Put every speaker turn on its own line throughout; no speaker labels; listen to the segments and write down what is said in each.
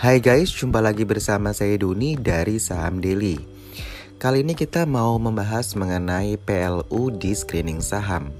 Hai guys, jumpa lagi bersama saya Doni dari Saham Daily. Kali ini kita mau membahas mengenai PLU di screening saham.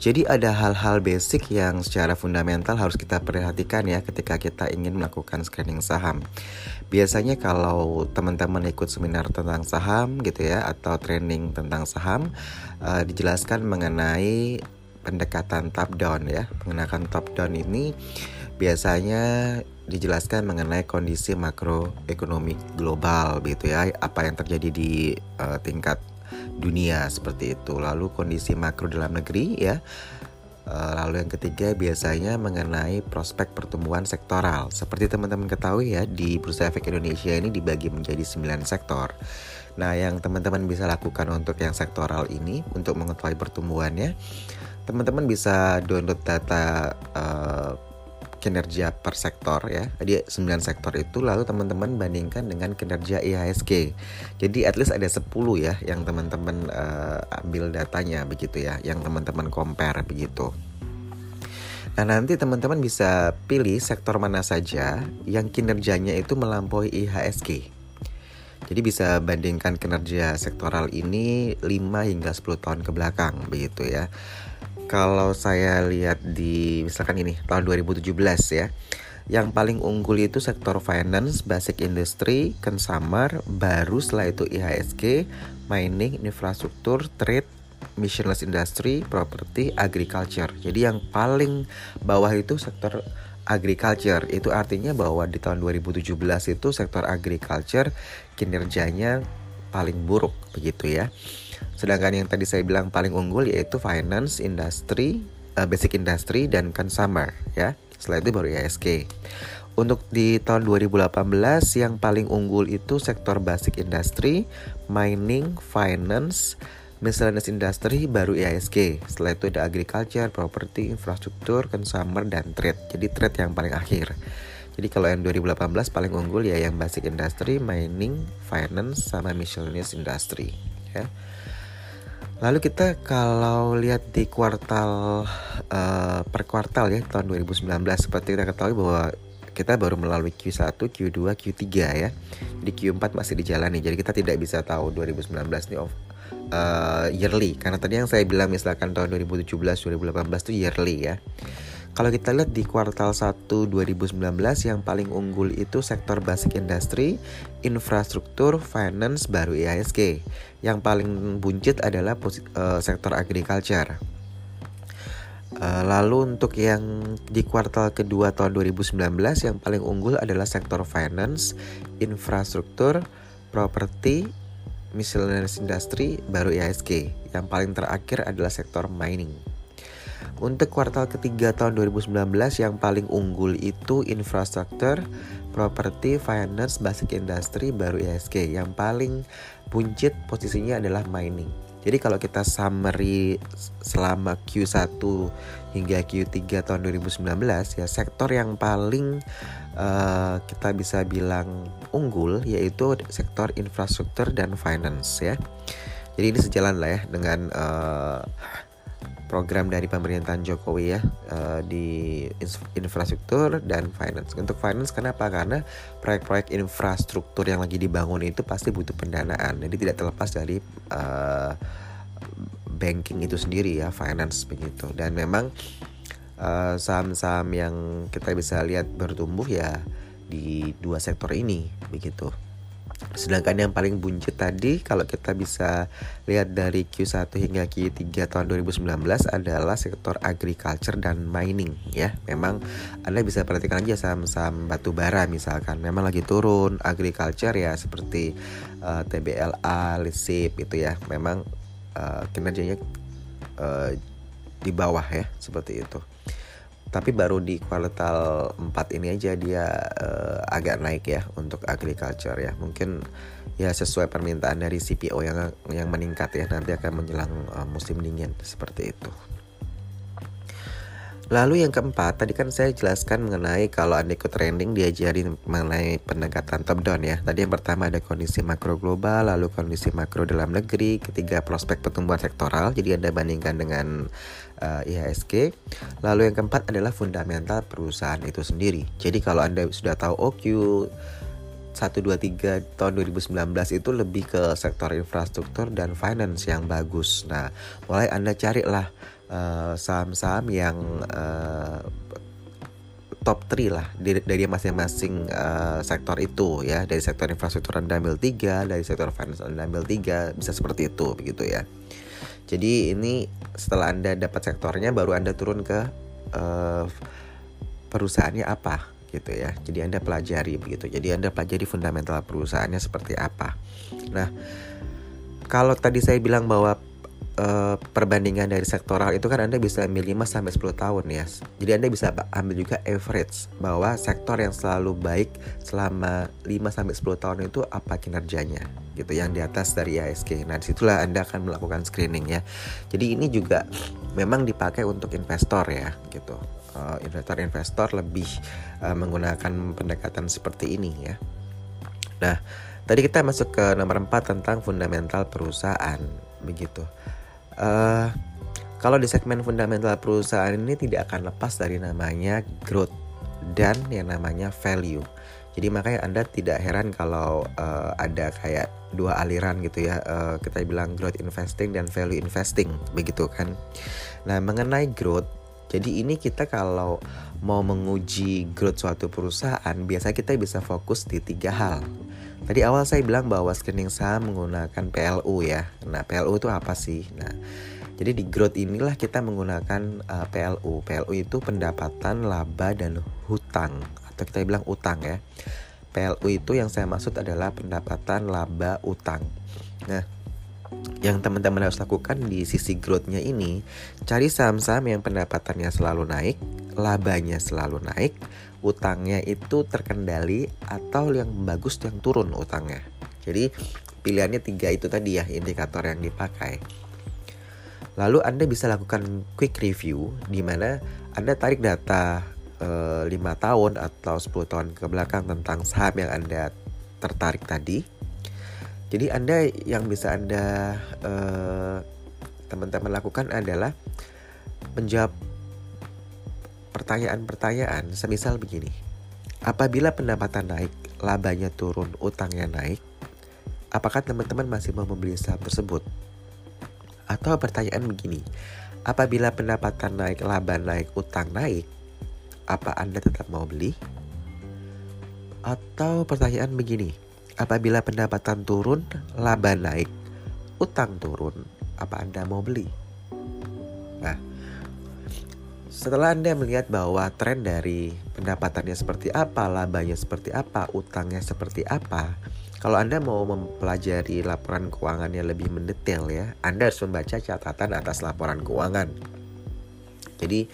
Jadi ada hal-hal basic yang secara fundamental harus kita perhatikan ya ketika kita ingin melakukan screening saham. Biasanya kalau teman-teman ikut seminar tentang saham gitu ya atau training tentang saham uh, dijelaskan mengenai pendekatan top down ya. Menggunakan top down ini biasanya dijelaskan mengenai kondisi makroekonomi global gitu ya, apa yang terjadi di uh, tingkat dunia seperti itu. Lalu kondisi makro dalam negeri ya. Eh, lalu yang ketiga biasanya mengenai prospek pertumbuhan sektoral. Seperti teman-teman ketahui ya, di Bursa Efek Indonesia ini dibagi menjadi 9 sektor. Nah, yang teman-teman bisa lakukan untuk yang sektoral ini untuk mengetahui pertumbuhannya, teman-teman bisa download data uh, kinerja per sektor ya. Jadi 9 sektor itu lalu teman-teman bandingkan dengan kinerja IHSG. Jadi at least ada 10 ya yang teman-teman uh, ambil datanya begitu ya, yang teman-teman compare begitu. Nah, nanti teman-teman bisa pilih sektor mana saja yang kinerjanya itu melampaui IHSG. Jadi bisa bandingkan kinerja sektoral ini 5 hingga 10 tahun ke belakang begitu ya kalau saya lihat di misalkan ini tahun 2017 ya yang paling unggul itu sektor finance, basic industry, consumer, baru setelah itu IHSG, mining, infrastruktur, trade, missionless industry, property, agriculture. Jadi yang paling bawah itu sektor agriculture. Itu artinya bahwa di tahun 2017 itu sektor agriculture kinerjanya paling buruk begitu ya. Sedangkan yang tadi saya bilang paling unggul yaitu finance, industry, uh, basic industry dan consumer ya. Setelah itu baru ISG. Untuk di tahun 2018 yang paling unggul itu sektor basic industry, mining, finance, miscellaneous industry baru ISG. Setelah itu ada agriculture, property, infrastruktur, consumer dan trade. Jadi trade yang paling akhir. Jadi kalau yang 2018 paling unggul ya yang basic industry, mining, finance sama miscellaneous industry ya. Lalu kita kalau lihat di kuartal uh, per kuartal ya tahun 2019 seperti kita ketahui bahwa kita baru melalui Q1, Q2, Q3 ya. Jadi Q4 masih dijalani. Jadi kita tidak bisa tahu 2019 ini of uh, yearly karena tadi yang saya bilang misalkan tahun 2017, 2018 itu yearly ya. Kalau kita lihat di kuartal 1 2019 yang paling unggul itu sektor basic industry, infrastruktur, finance, baru IHSG. Yang paling buncit adalah uh, sektor agriculture. Uh, lalu untuk yang di kuartal kedua tahun 2019 yang paling unggul adalah sektor finance, infrastruktur, properti, miscellaneous industry, baru IHSG. Yang paling terakhir adalah sektor mining. Untuk kuartal ketiga tahun 2019 yang paling unggul itu infrastruktur, properti, finance, basic industry, baru ISG. Yang paling buncit posisinya adalah mining. Jadi kalau kita summary selama Q1 hingga Q3 tahun 2019 ya sektor yang paling uh, kita bisa bilang unggul yaitu sektor infrastruktur dan finance ya. Jadi ini sejalan lah ya dengan uh, program dari pemerintahan Jokowi ya uh, di infrastruktur dan finance. Untuk finance kenapa? Karena proyek-proyek infrastruktur yang lagi dibangun itu pasti butuh pendanaan. Jadi tidak terlepas dari uh, banking itu sendiri ya, finance begitu. Dan memang eh, saham-saham yang kita bisa lihat bertumbuh ya di dua sektor ini begitu. Sedangkan yang paling buncit tadi kalau kita bisa lihat dari Q1 hingga Q3 tahun 2019 adalah sektor agriculture dan mining ya. Memang Anda bisa perhatikan aja saham-saham batu bara misalkan memang lagi turun agriculture ya seperti uh, eh, TBLA, Lisip itu ya. Memang uh, kinerjanya uh, di bawah ya seperti itu tapi baru di kuartal 4 ini aja dia uh, agak naik ya untuk agriculture ya. Mungkin ya sesuai permintaan dari CPO yang yang meningkat ya nanti akan menjelang uh, musim dingin seperti itu Lalu yang keempat, tadi kan saya jelaskan mengenai kalau Anda ikut trending diajari mengenai pendekatan top down ya. Tadi yang pertama ada kondisi makro global, lalu kondisi makro dalam negeri, ketiga prospek pertumbuhan sektoral. Jadi Anda bandingkan dengan uh, eh, IHSG. Lalu yang keempat adalah fundamental perusahaan itu sendiri. Jadi kalau Anda sudah tahu OQ 123 tahun 2019 itu lebih ke sektor infrastruktur dan finance yang bagus. Nah, mulai Anda carilah saham-saham uh, yang uh, top 3 lah dari masing-masing uh, sektor itu ya. Dari sektor infrastruktur Anda ambil 3 dari sektor finance Anda ambil 3 bisa seperti itu begitu ya. Jadi ini setelah Anda dapat sektornya baru Anda turun ke uh, perusahaannya apa gitu ya. Jadi Anda pelajari begitu. Jadi Anda pelajari fundamental perusahaannya seperti apa. Nah kalau tadi saya bilang bahwa uh, perbandingan dari sektoral itu kan Anda bisa ambil 5 sampai 10 tahun ya. Jadi Anda bisa ambil juga average bahwa sektor yang selalu baik selama 5 sampai 10 tahun itu apa kinerjanya gitu yang di atas dari IHSG. Nah, di situlah Anda akan melakukan screening ya. Jadi ini juga memang dipakai untuk investor ya gitu. Uh, investor-investor lebih uh, menggunakan pendekatan seperti ini ya. Nah, tadi kita masuk ke nomor 4 tentang fundamental perusahaan begitu. Uh, kalau di segmen fundamental perusahaan ini tidak akan lepas dari namanya growth dan yang namanya value. Jadi makanya Anda tidak heran kalau uh, ada kayak dua aliran gitu ya. Uh, kita bilang growth investing dan value investing begitu kan. Nah, mengenai growth jadi ini kita kalau mau menguji growth suatu perusahaan, biasa kita bisa fokus di tiga hal. Tadi awal saya bilang bahwa screening saham menggunakan PLU ya. Nah, PLU itu apa sih? Nah, jadi di growth inilah kita menggunakan uh, PLU. PLU itu pendapatan laba dan hutang atau kita bilang utang ya. PLU itu yang saya maksud adalah pendapatan laba utang. Nah, yang teman-teman harus lakukan di sisi growth-nya ini, cari saham-saham yang pendapatannya selalu naik, labanya selalu naik, utangnya itu terkendali atau yang bagus yang turun utangnya. Jadi pilihannya tiga itu tadi ya indikator yang dipakai. Lalu Anda bisa lakukan quick review di mana Anda tarik data e, eh, 5 tahun atau 10 tahun ke belakang tentang saham yang Anda tertarik tadi. Jadi Anda yang bisa Anda eh, teman-teman lakukan adalah menjawab pertanyaan-pertanyaan semisal begini. Apabila pendapatan naik, labanya turun, utangnya naik, apakah teman-teman masih mau membeli saham tersebut? Atau pertanyaan begini, apabila pendapatan naik, laba naik, utang naik, apa Anda tetap mau beli? Atau pertanyaan begini, apabila pendapatan turun, laba naik, utang turun, apa Anda mau beli? Setelah Anda melihat bahwa tren dari pendapatannya seperti apa, labanya seperti apa, utangnya seperti apa, kalau Anda mau mempelajari laporan keuangannya lebih mendetail ya, Anda harus membaca catatan atas laporan keuangan. Jadi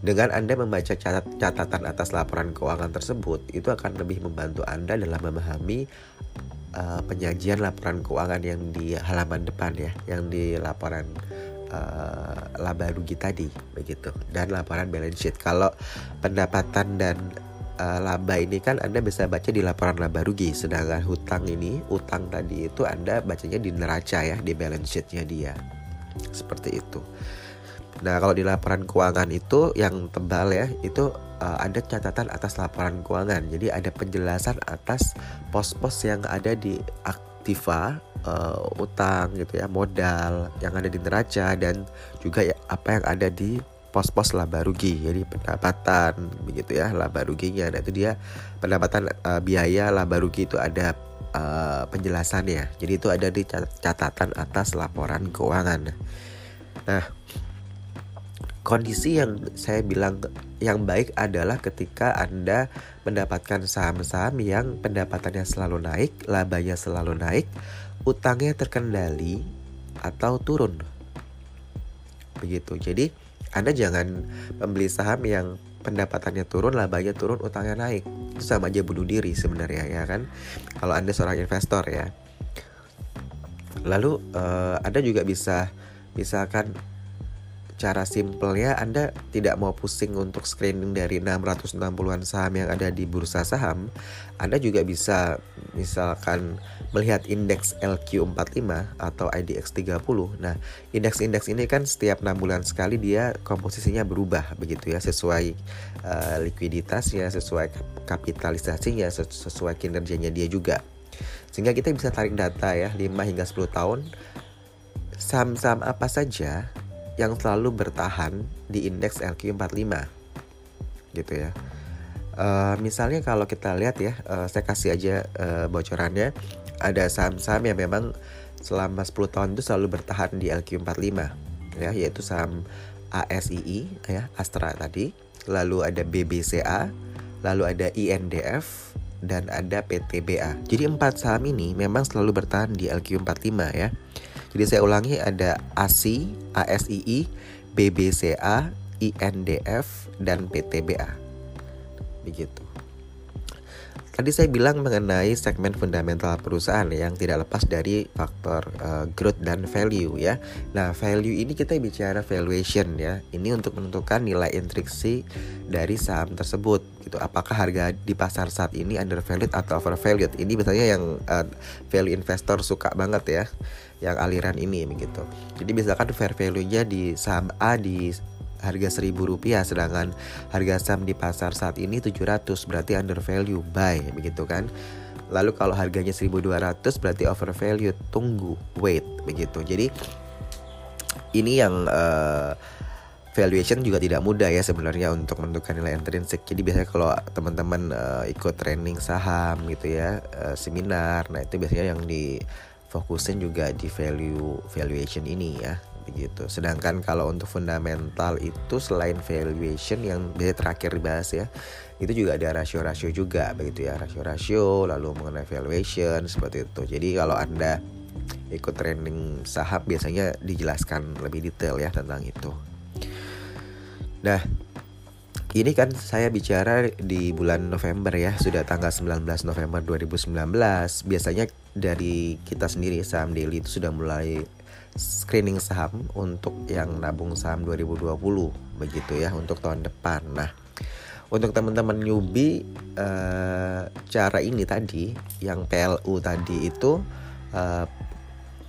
dengan Anda membaca catat catatan atas laporan keuangan tersebut, itu akan lebih membantu Anda dalam memahami uh, penyajian laporan keuangan yang di halaman depan ya, yang di laporan uh, laba rugi tadi begitu dan laporan balance sheet. Kalau pendapatan dan uh, laba ini kan Anda bisa baca di laporan laba rugi, sedangkan hutang ini, utang tadi itu Anda bacanya di neraca ya, di balance sheetnya dia. Seperti itu. Nah, kalau di laporan keuangan itu yang tebal ya, itu uh, ada catatan atas laporan keuangan. Jadi ada penjelasan atas pos-pos yang ada di aktiva uh, utang gitu ya modal yang ada di neraca dan juga ya, apa yang ada di pos-pos laba rugi jadi pendapatan begitu ya laba ruginya. Nah itu dia pendapatan uh, biaya laba rugi itu ada uh, penjelasannya. Jadi itu ada di catatan atas laporan keuangan. Nah kondisi yang saya bilang yang baik adalah ketika Anda mendapatkan saham-saham yang pendapatannya selalu naik, labanya selalu naik, utangnya terkendali atau turun. Begitu. Jadi, Anda jangan membeli saham yang pendapatannya turun, labanya turun, utangnya naik. Itu sama aja bunuh diri sebenarnya ya kan. Kalau Anda seorang investor ya. Lalu uh, Anda juga bisa misalkan cara simpelnya Anda tidak mau pusing untuk screening dari 660-an saham yang ada di bursa saham, Anda juga bisa misalkan melihat indeks LQ45 atau IDX 30. Nah, indeks-indeks ini kan setiap 6 bulan sekali dia komposisinya berubah begitu ya sesuai uh, likuiditasnya, sesuai kapitalisasinya, sesuai kinerjanya dia juga. Sehingga kita bisa tarik data ya 5 hingga 10 tahun saham-saham apa saja yang selalu bertahan di indeks LQ45 gitu ya. Uh, misalnya kalau kita lihat ya, uh, saya kasih aja uh, bocorannya, ada saham-saham yang memang selama 10 tahun itu selalu bertahan di LQ45 ya, yaitu saham ASII ya, Astra tadi, lalu ada BBCA, lalu ada INDF dan ada PTBA. Jadi empat saham ini memang selalu bertahan di LQ45 ya. Jadi saya ulangi ada ASI, ASII, BBCA, INDF, dan PTBA. Begitu. Tadi saya bilang mengenai segmen fundamental perusahaan yang tidak lepas dari faktor uh, growth dan value ya. Nah, value ini kita bicara valuation ya. Ini untuk menentukan nilai intriksi dari saham tersebut gitu. Apakah harga di pasar saat ini undervalued atau overvalued? Ini biasanya yang uh, value investor suka banget ya yang aliran ini begitu. Jadi misalkan fair value-nya di saham A di harga seribu rupiah sedangkan harga saham di pasar saat ini 700 berarti under value buy begitu kan. Lalu kalau harganya 1200 berarti over value tunggu wait begitu. Jadi ini yang uh, valuation juga tidak mudah ya sebenarnya untuk menentukan nilai intrinsik. Jadi biasanya kalau teman-teman uh, ikut training saham gitu ya, uh, seminar, nah itu biasanya yang di fokusin juga di value valuation ini ya begitu. Sedangkan kalau untuk fundamental itu selain valuation yang biasa terakhir dibahas ya, itu juga ada rasio-rasio juga begitu ya, rasio-rasio lalu mengenai valuation seperti itu. Jadi kalau Anda ikut training saham biasanya dijelaskan lebih detail ya tentang itu. Nah, ini kan saya bicara di bulan November ya, sudah tanggal 19 November 2019. Biasanya dari kita sendiri saham daily itu sudah mulai screening saham untuk yang nabung saham 2020 begitu ya untuk tahun depan. Nah, untuk teman-teman newbie eh, cara ini tadi yang PLU tadi itu eh,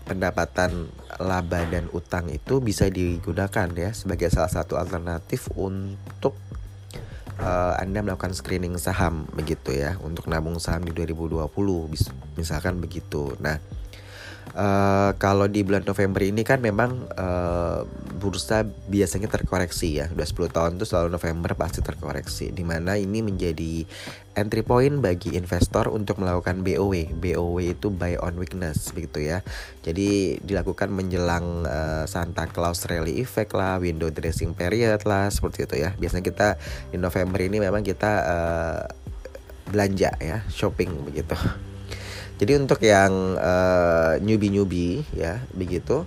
pendapatan laba dan utang itu bisa digunakan ya sebagai salah satu alternatif untuk uh, Anda melakukan screening saham begitu ya untuk nabung saham di 2020 misalkan begitu. Nah, Uh, kalau di bulan November ini kan memang uh, bursa biasanya terkoreksi ya. Udah 10 tahun tuh selalu November pasti terkoreksi. Di mana ini menjadi entry point bagi investor untuk melakukan BOW. BOW itu buy on weakness begitu ya. Jadi dilakukan menjelang uh, Santa Claus rally effect lah, window dressing period lah seperti itu ya. Biasanya kita di November ini memang kita uh, belanja ya, shopping begitu. Jadi untuk yang uh, newbie-newbie ya begitu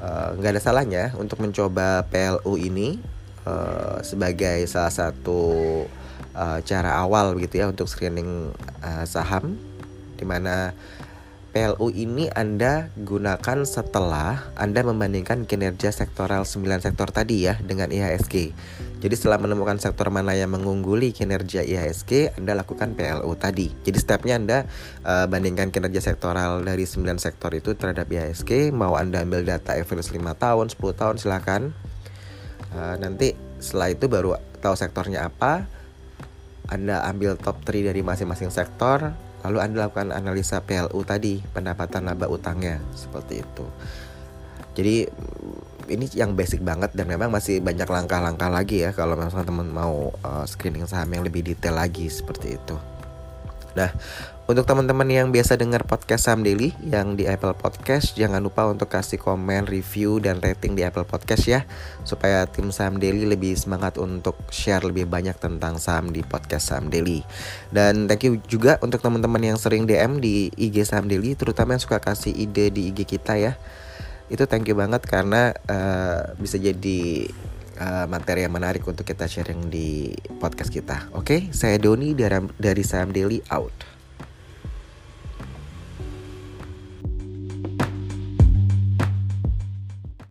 eh, nggak uh, ada salahnya untuk mencoba PLU ini uh, sebagai salah satu uh, cara awal begitu ya untuk screening uh, saham di mana PLU ini Anda gunakan setelah Anda membandingkan kinerja sektoral 9 sektor tadi ya dengan IHSG. Jadi setelah menemukan sektor mana yang mengungguli kinerja IHSG, Anda lakukan PLU tadi. Jadi stepnya Anda uh, bandingkan kinerja sektoral dari 9 sektor itu terhadap IHSG, mau Anda ambil data average 5 tahun, 10 tahun silakan. Uh, nanti setelah itu baru tahu sektornya apa, Anda ambil top 3 dari masing-masing sektor, Lalu Anda lakukan analisa PLU tadi, pendapatan laba utangnya seperti itu. Jadi ini yang basic banget dan memang masih banyak langkah-langkah lagi ya kalau misalnya teman mau uh, screening saham yang lebih detail lagi seperti itu. Nah, untuk teman-teman yang biasa dengar podcast Sam Daily yang di Apple Podcast, jangan lupa untuk kasih komen, review, dan rating di Apple Podcast ya, supaya tim Sam Daily lebih semangat untuk share lebih banyak tentang saham di podcast Sam Daily. Dan thank you juga untuk teman-teman yang sering DM di IG Sam Daily, terutama yang suka kasih ide di IG kita ya. Itu thank you banget karena uh, bisa jadi uh, materi yang menarik untuk kita sharing di podcast kita. Oke, okay? saya Doni dari dari Sam Daily out.